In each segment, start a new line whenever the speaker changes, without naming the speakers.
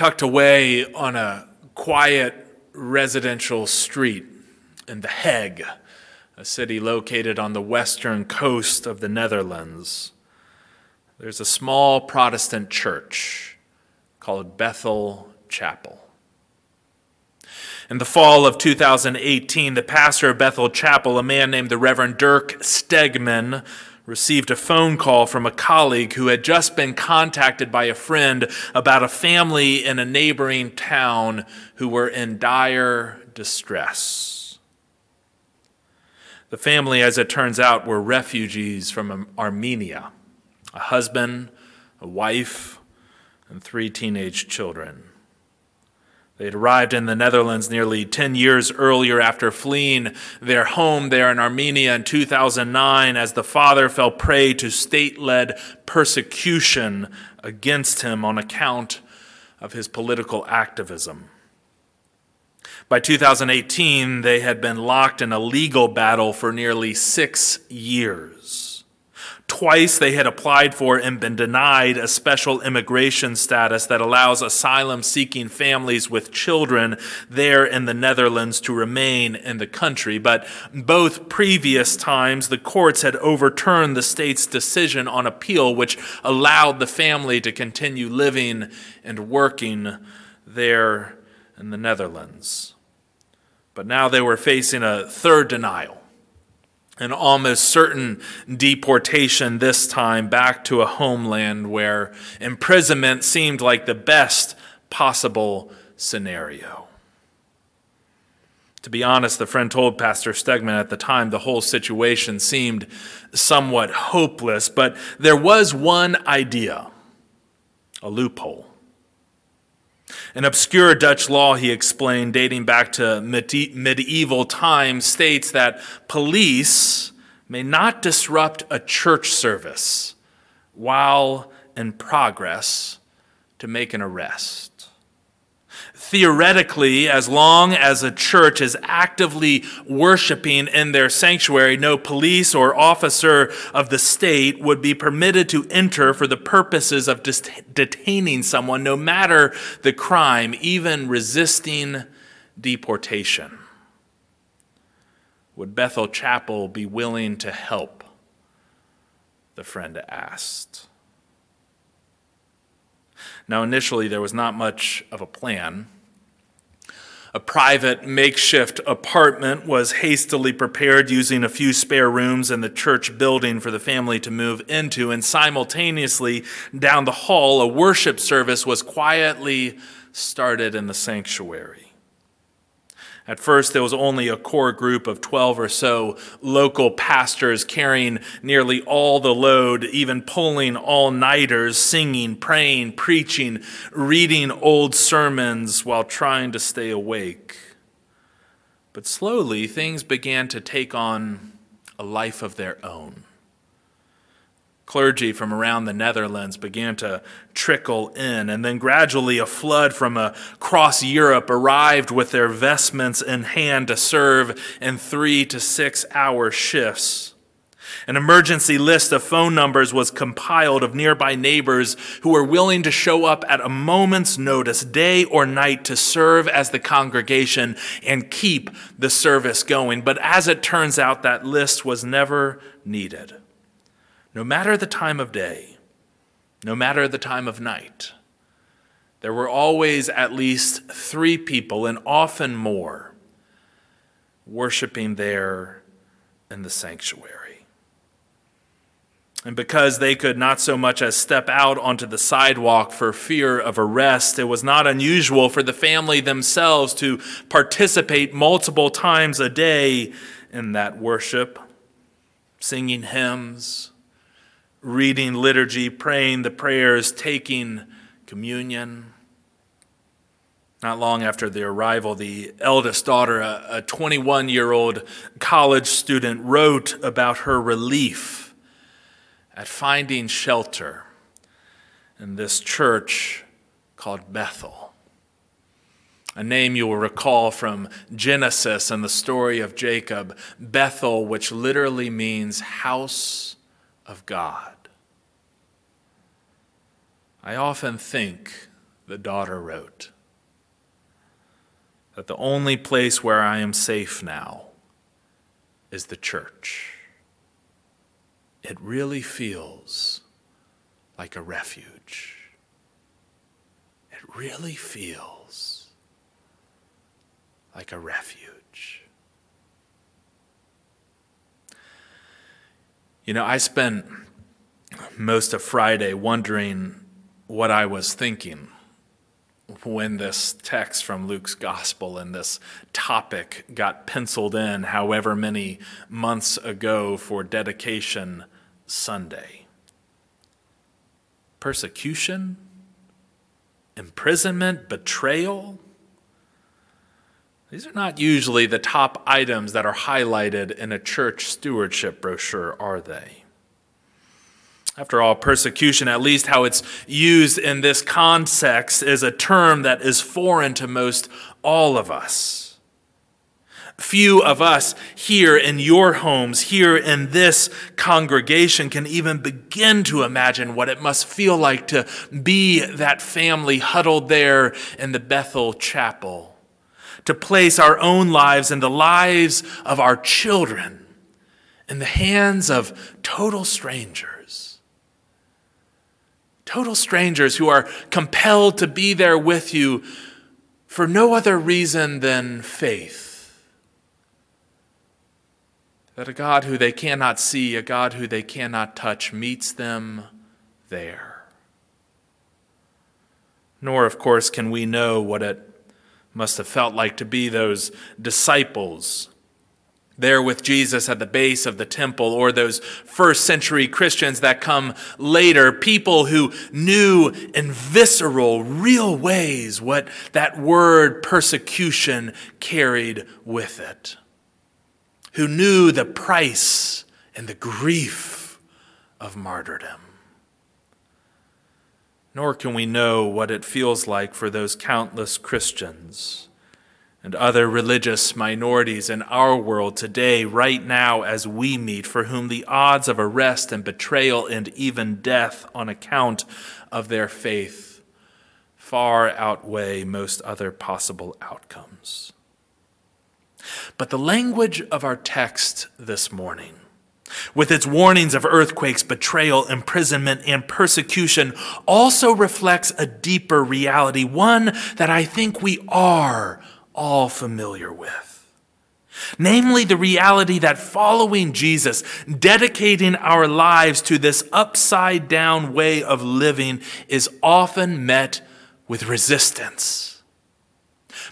tucked away on a quiet residential street in The Hague, a city located on the western coast of the Netherlands. There's a small Protestant church called Bethel Chapel. In the fall of 2018, the pastor of Bethel Chapel, a man named the Reverend Dirk Stegman, received a phone call from a colleague who had just been contacted by a friend about a family in a neighboring town who were in dire distress. The family, as it turns out, were refugees from Armenia a husband, a wife, and three teenage children. They had arrived in the Netherlands nearly 10 years earlier after fleeing their home there in Armenia in 2009 as the father fell prey to state led persecution against him on account of his political activism. By 2018, they had been locked in a legal battle for nearly six years. Twice they had applied for and been denied a special immigration status that allows asylum seeking families with children there in the Netherlands to remain in the country. But both previous times, the courts had overturned the state's decision on appeal, which allowed the family to continue living and working there in the Netherlands. But now they were facing a third denial an almost certain deportation this time back to a homeland where imprisonment seemed like the best possible scenario. To be honest, the friend told Pastor Stegman at the time the whole situation seemed somewhat hopeless, but there was one idea a loophole. An obscure Dutch law, he explained, dating back to medieval times, states that police may not disrupt a church service while in progress to make an arrest theoretically, as long as a church is actively worshiping in their sanctuary, no police or officer of the state would be permitted to enter for the purposes of detaining someone, no matter the crime, even resisting deportation. Would Bethel Chapel be willing to help? The friend asked. Now, initially, there was not much of a plan. A private makeshift apartment was hastily prepared using a few spare rooms in the church building for the family to move into, and simultaneously, down the hall, a worship service was quietly started in the sanctuary. At first, there was only a core group of 12 or so local pastors carrying nearly all the load, even pulling all nighters, singing, praying, preaching, reading old sermons while trying to stay awake. But slowly, things began to take on a life of their own clergy from around the Netherlands began to trickle in, and then gradually a flood from across Europe arrived with their vestments in hand to serve in three to six hour shifts. An emergency list of phone numbers was compiled of nearby neighbors who were willing to show up at a moment's notice, day or night, to serve as the congregation and keep the service going. But as it turns out, that list was never needed no matter the time of day, no matter the time of night, there were always at least three people, and often more, worshiping there in the sanctuary. And because they could not so much as step out onto the sidewalk for fear of arrest, it was not unusual for the family themselves to participate multiple times a day in that worship, singing hymns, reading liturgy, praying the prayers, taking communion. Not long after their arrival, the eldest daughter, a 21 year old college student, wrote about her relief at finding shelter in this church called Bethel. A name you will recall from Genesis and the story of Jacob, Bethel, which literally means house of God. I often think the daughter wrote, that the only place where I am safe now is the church. It really feels like a refuge. It really feels like a refuge. You know, I spent most of Friday wondering what I was thinking when this text from Luke's gospel and this topic got penciled in however many months ago for dedication Sunday. Persecution, imprisonment, betrayal. These are not usually the top items that are highlighted in a church stewardship brochure, are they? After all, persecution, at least how it's used in this context, is a term that is foreign to most all of us. Few of us here in your homes, here in this congregation, can even begin to imagine what it must feel like to be that family huddled there in the Bethel chapel, to place our own lives and the lives of our children in the hands of total strangers total strangers who are compelled to be there with you for no other reason than faith. That a God who they cannot see, a God who they cannot touch, meets them there. Nor, of course, can we know what it must have felt like to be those disciples there with Jesus at the base of the temple, or those first century Christians that come later, people who knew in visceral, real ways what that word persecution carried with it, who knew the price and the grief of martyrdom. Nor can we know what it feels like for those countless Christians and other religious minorities in our world today, right now, as we meet, for whom the odds of arrest and betrayal and even death on account of their faith far outweigh most other possible outcomes. But the language of our text this morning, with its warnings of earthquakes, betrayal, imprisonment, and persecution, also reflects a deeper reality, one that I think we are all familiar with. Namely, the reality that following Jesus, dedicating our lives to this upside down way of living, is often met with resistance.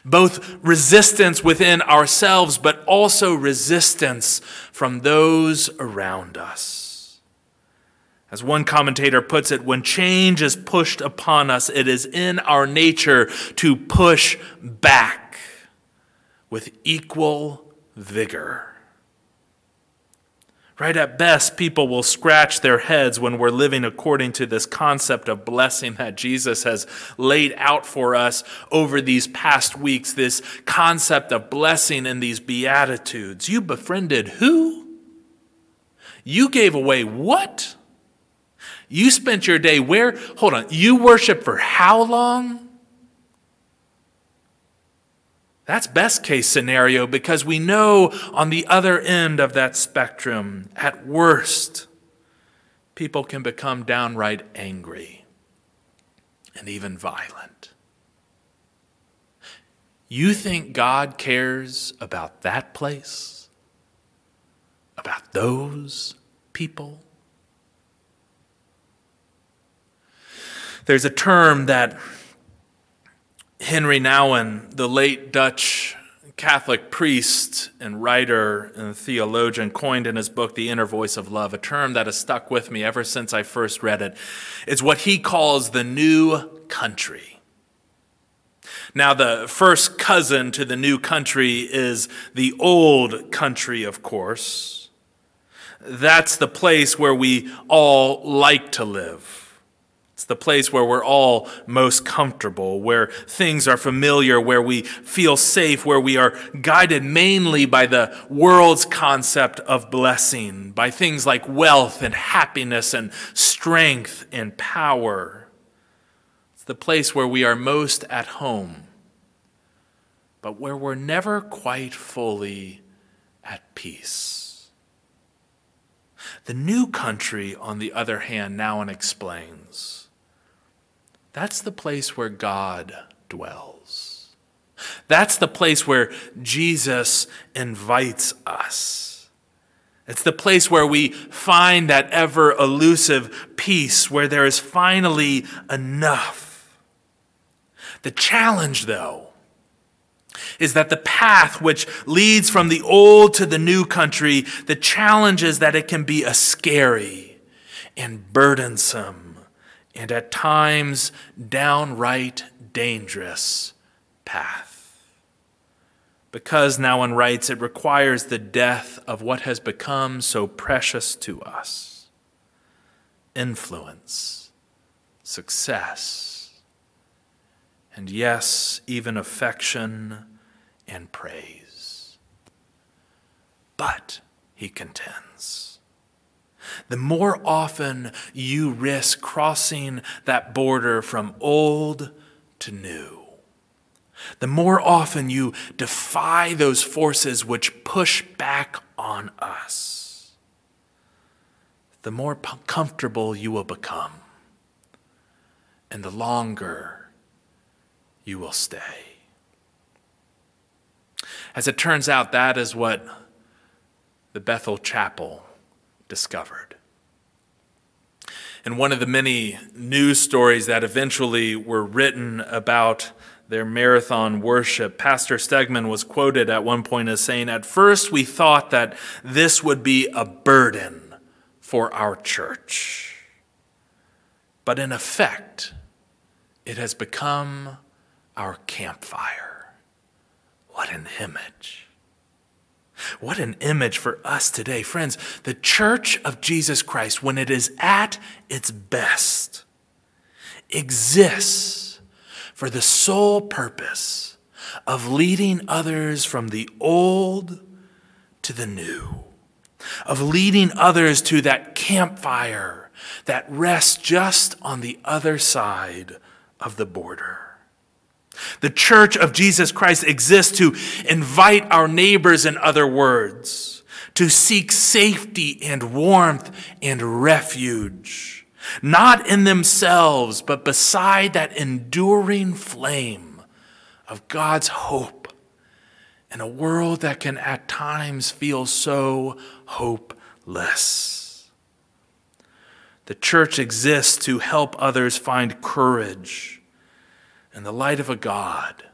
Both resistance within ourselves, but also resistance from those around us. As one commentator puts it, when change is pushed upon us, it is in our nature to push back with equal vigor. Right at best, people will scratch their heads when we're living according to this concept of blessing that Jesus has laid out for us over these past weeks. This concept of blessing in these Beatitudes. You befriended who? You gave away what? You spent your day where? Hold on. You worship for how long? That's best case scenario because we know on the other end of that spectrum, at worst, people can become downright angry and even violent. You think God cares about that place? About those people? There's a term that Henri Nouwen, the late Dutch Catholic priest and writer and theologian, coined in his book, The Inner Voice of Love, a term that has stuck with me ever since I first read it. It's what he calls the new country. Now, the first cousin to the new country is the old country, of course. That's the place where we all like to live it's the place where we're all most comfortable, where things are familiar, where we feel safe, where we are guided mainly by the world's concept of blessing, by things like wealth and happiness and strength and power It's the place where we are most at home, but where we're never quite fully at peace. The new country, on the other hand, Nouwen explains, that's the place where God dwells. That's the place where Jesus invites us. It's the place where we find that ever elusive peace, where there is finally enough. The challenge, though, is that the path which leads from the old to the new country, the challenge is that it can be a scary and burdensome and at times downright dangerous path. Because, now Nouwen writes, it requires the death of what has become so precious to us influence, success, and yes, even affection and praise. But, he contends, the more often you risk crossing that border from old to new, the more often you defy those forces which push back on us, the more comfortable you will become, and the longer you will stay. As it turns out, that is what the Bethel Chapel discovered. And one of the many news stories that eventually were written about their marathon worship, Pastor Stegman was quoted at one point as saying, At first, we thought that this would be a burden for our church. But in effect, it has become our campfire. What an image. What an image for us today. Friends, the church of Jesus Christ, when it is at its best, exists for the sole purpose of leading others from the old to the new, of leading others to that campfire that rests just on the other side of the border. The church of Jesus Christ exists to invite our neighbors, in other words, to seek safety and warmth and refuge, not in themselves, but beside that enduring flame of God's hope in a world that can at times feel so hopeless. The church exists to help others find courage in the light of a God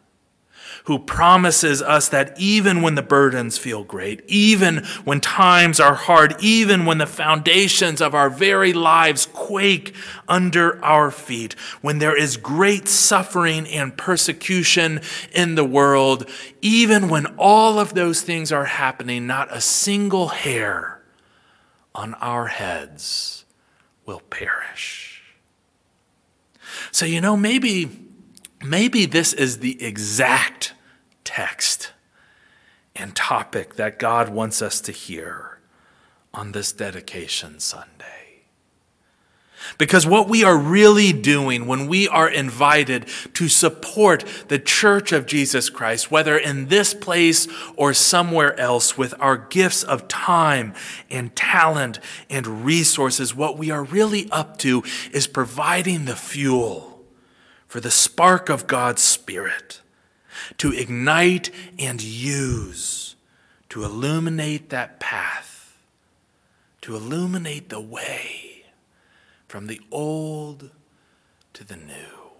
who promises us that even when the burdens feel great, even when times are hard, even when the foundations of our very lives quake under our feet, when there is great suffering and persecution in the world, even when all of those things are happening, not a single hair on our heads will perish. So, you know, maybe Maybe this is the exact text and topic that God wants us to hear on this dedication Sunday. Because what we are really doing when we are invited to support the church of Jesus Christ, whether in this place or somewhere else, with our gifts of time and talent and resources, what we are really up to is providing the fuel for the spark of God's Spirit to ignite and use to illuminate that path, to illuminate the way from the old to the new.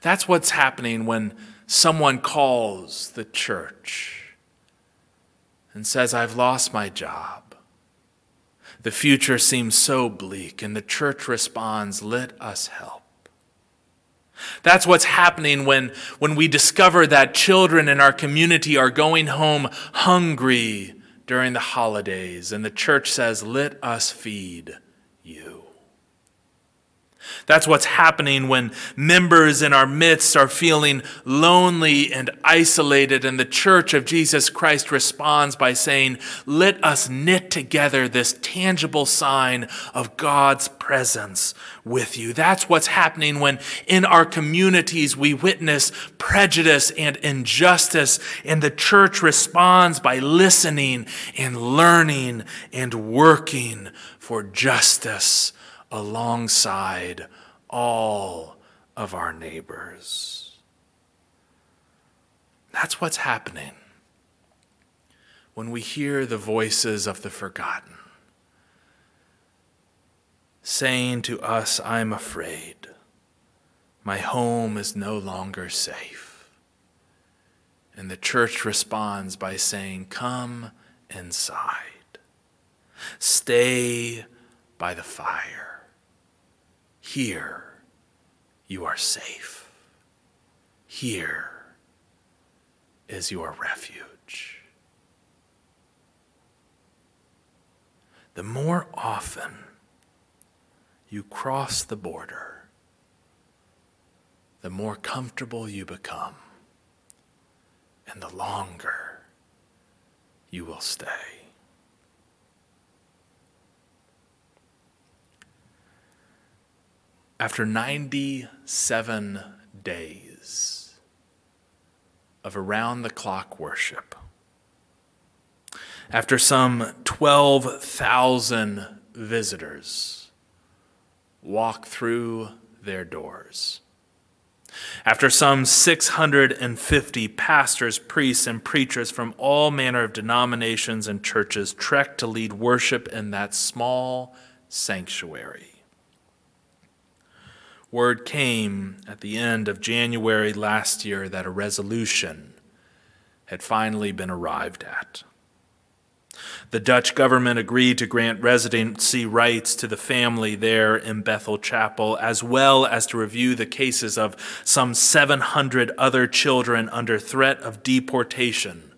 That's what's happening when someone calls the church and says, I've lost my job. The future seems so bleak, and the church responds, Let us help. That's what's happening when, when we discover that children in our community are going home hungry during the holidays, and the church says, Let us feed you. That's what's happening when members in our midst are feeling lonely and isolated, and the church of Jesus Christ responds by saying, Let us knit together this tangible sign of God's presence with you. That's what's happening when in our communities we witness prejudice and injustice, and the church responds by listening and learning and working for justice alongside all of our neighbors. That's what's happening when we hear the voices of the forgotten saying to us, I'm afraid. My home is no longer safe. And the church responds by saying, Come inside. Stay by the fire. Here you are safe. Here is your refuge. The more often you cross the border, the more comfortable you become, and the longer you will stay. After 97 days of around the clock worship, after some 12,000 visitors walk through their doors, after some 650 pastors, priests, and preachers from all manner of denominations and churches trek to lead worship in that small sanctuary word came at the end of January last year that a resolution had finally been arrived at. The Dutch government agreed to grant residency rights to the family there in Bethel Chapel, as well as to review the cases of some 700 other children under threat of deportation,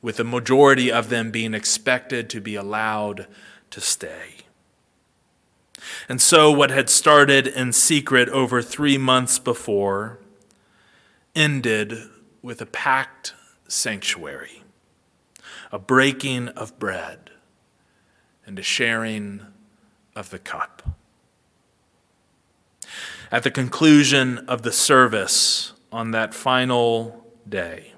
with the majority of them being expected to be allowed to stay. And so, what had started in secret over three months before ended with a packed sanctuary, a breaking of bread, and a sharing of the cup. At the conclusion of the service on that final day,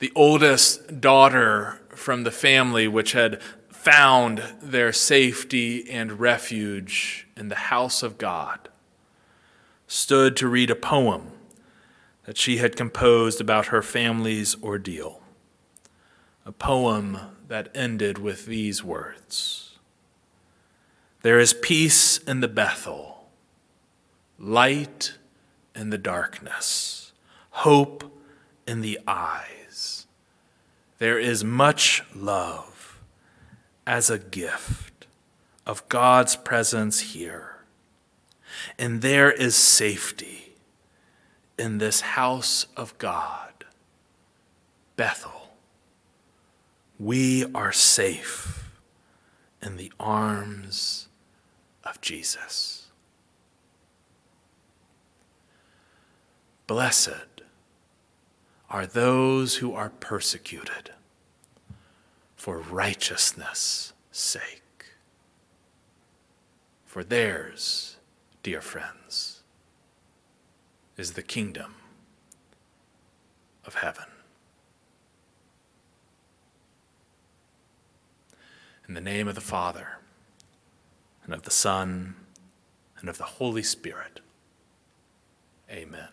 the oldest daughter from the family, which had found their safety and refuge in the house of God, stood to read a poem that she had composed about her family's ordeal. A poem that ended with these words There is peace in the Bethel, light in the darkness, hope in the eyes. There is much love as a gift of God's presence here. And there is safety in this house of God, Bethel. We are safe in the arms of Jesus. Blessed are those who are persecuted for righteousness' sake. For theirs, dear friends, is the kingdom of heaven. In the name of the Father, and of the Son, and of the Holy Spirit, amen.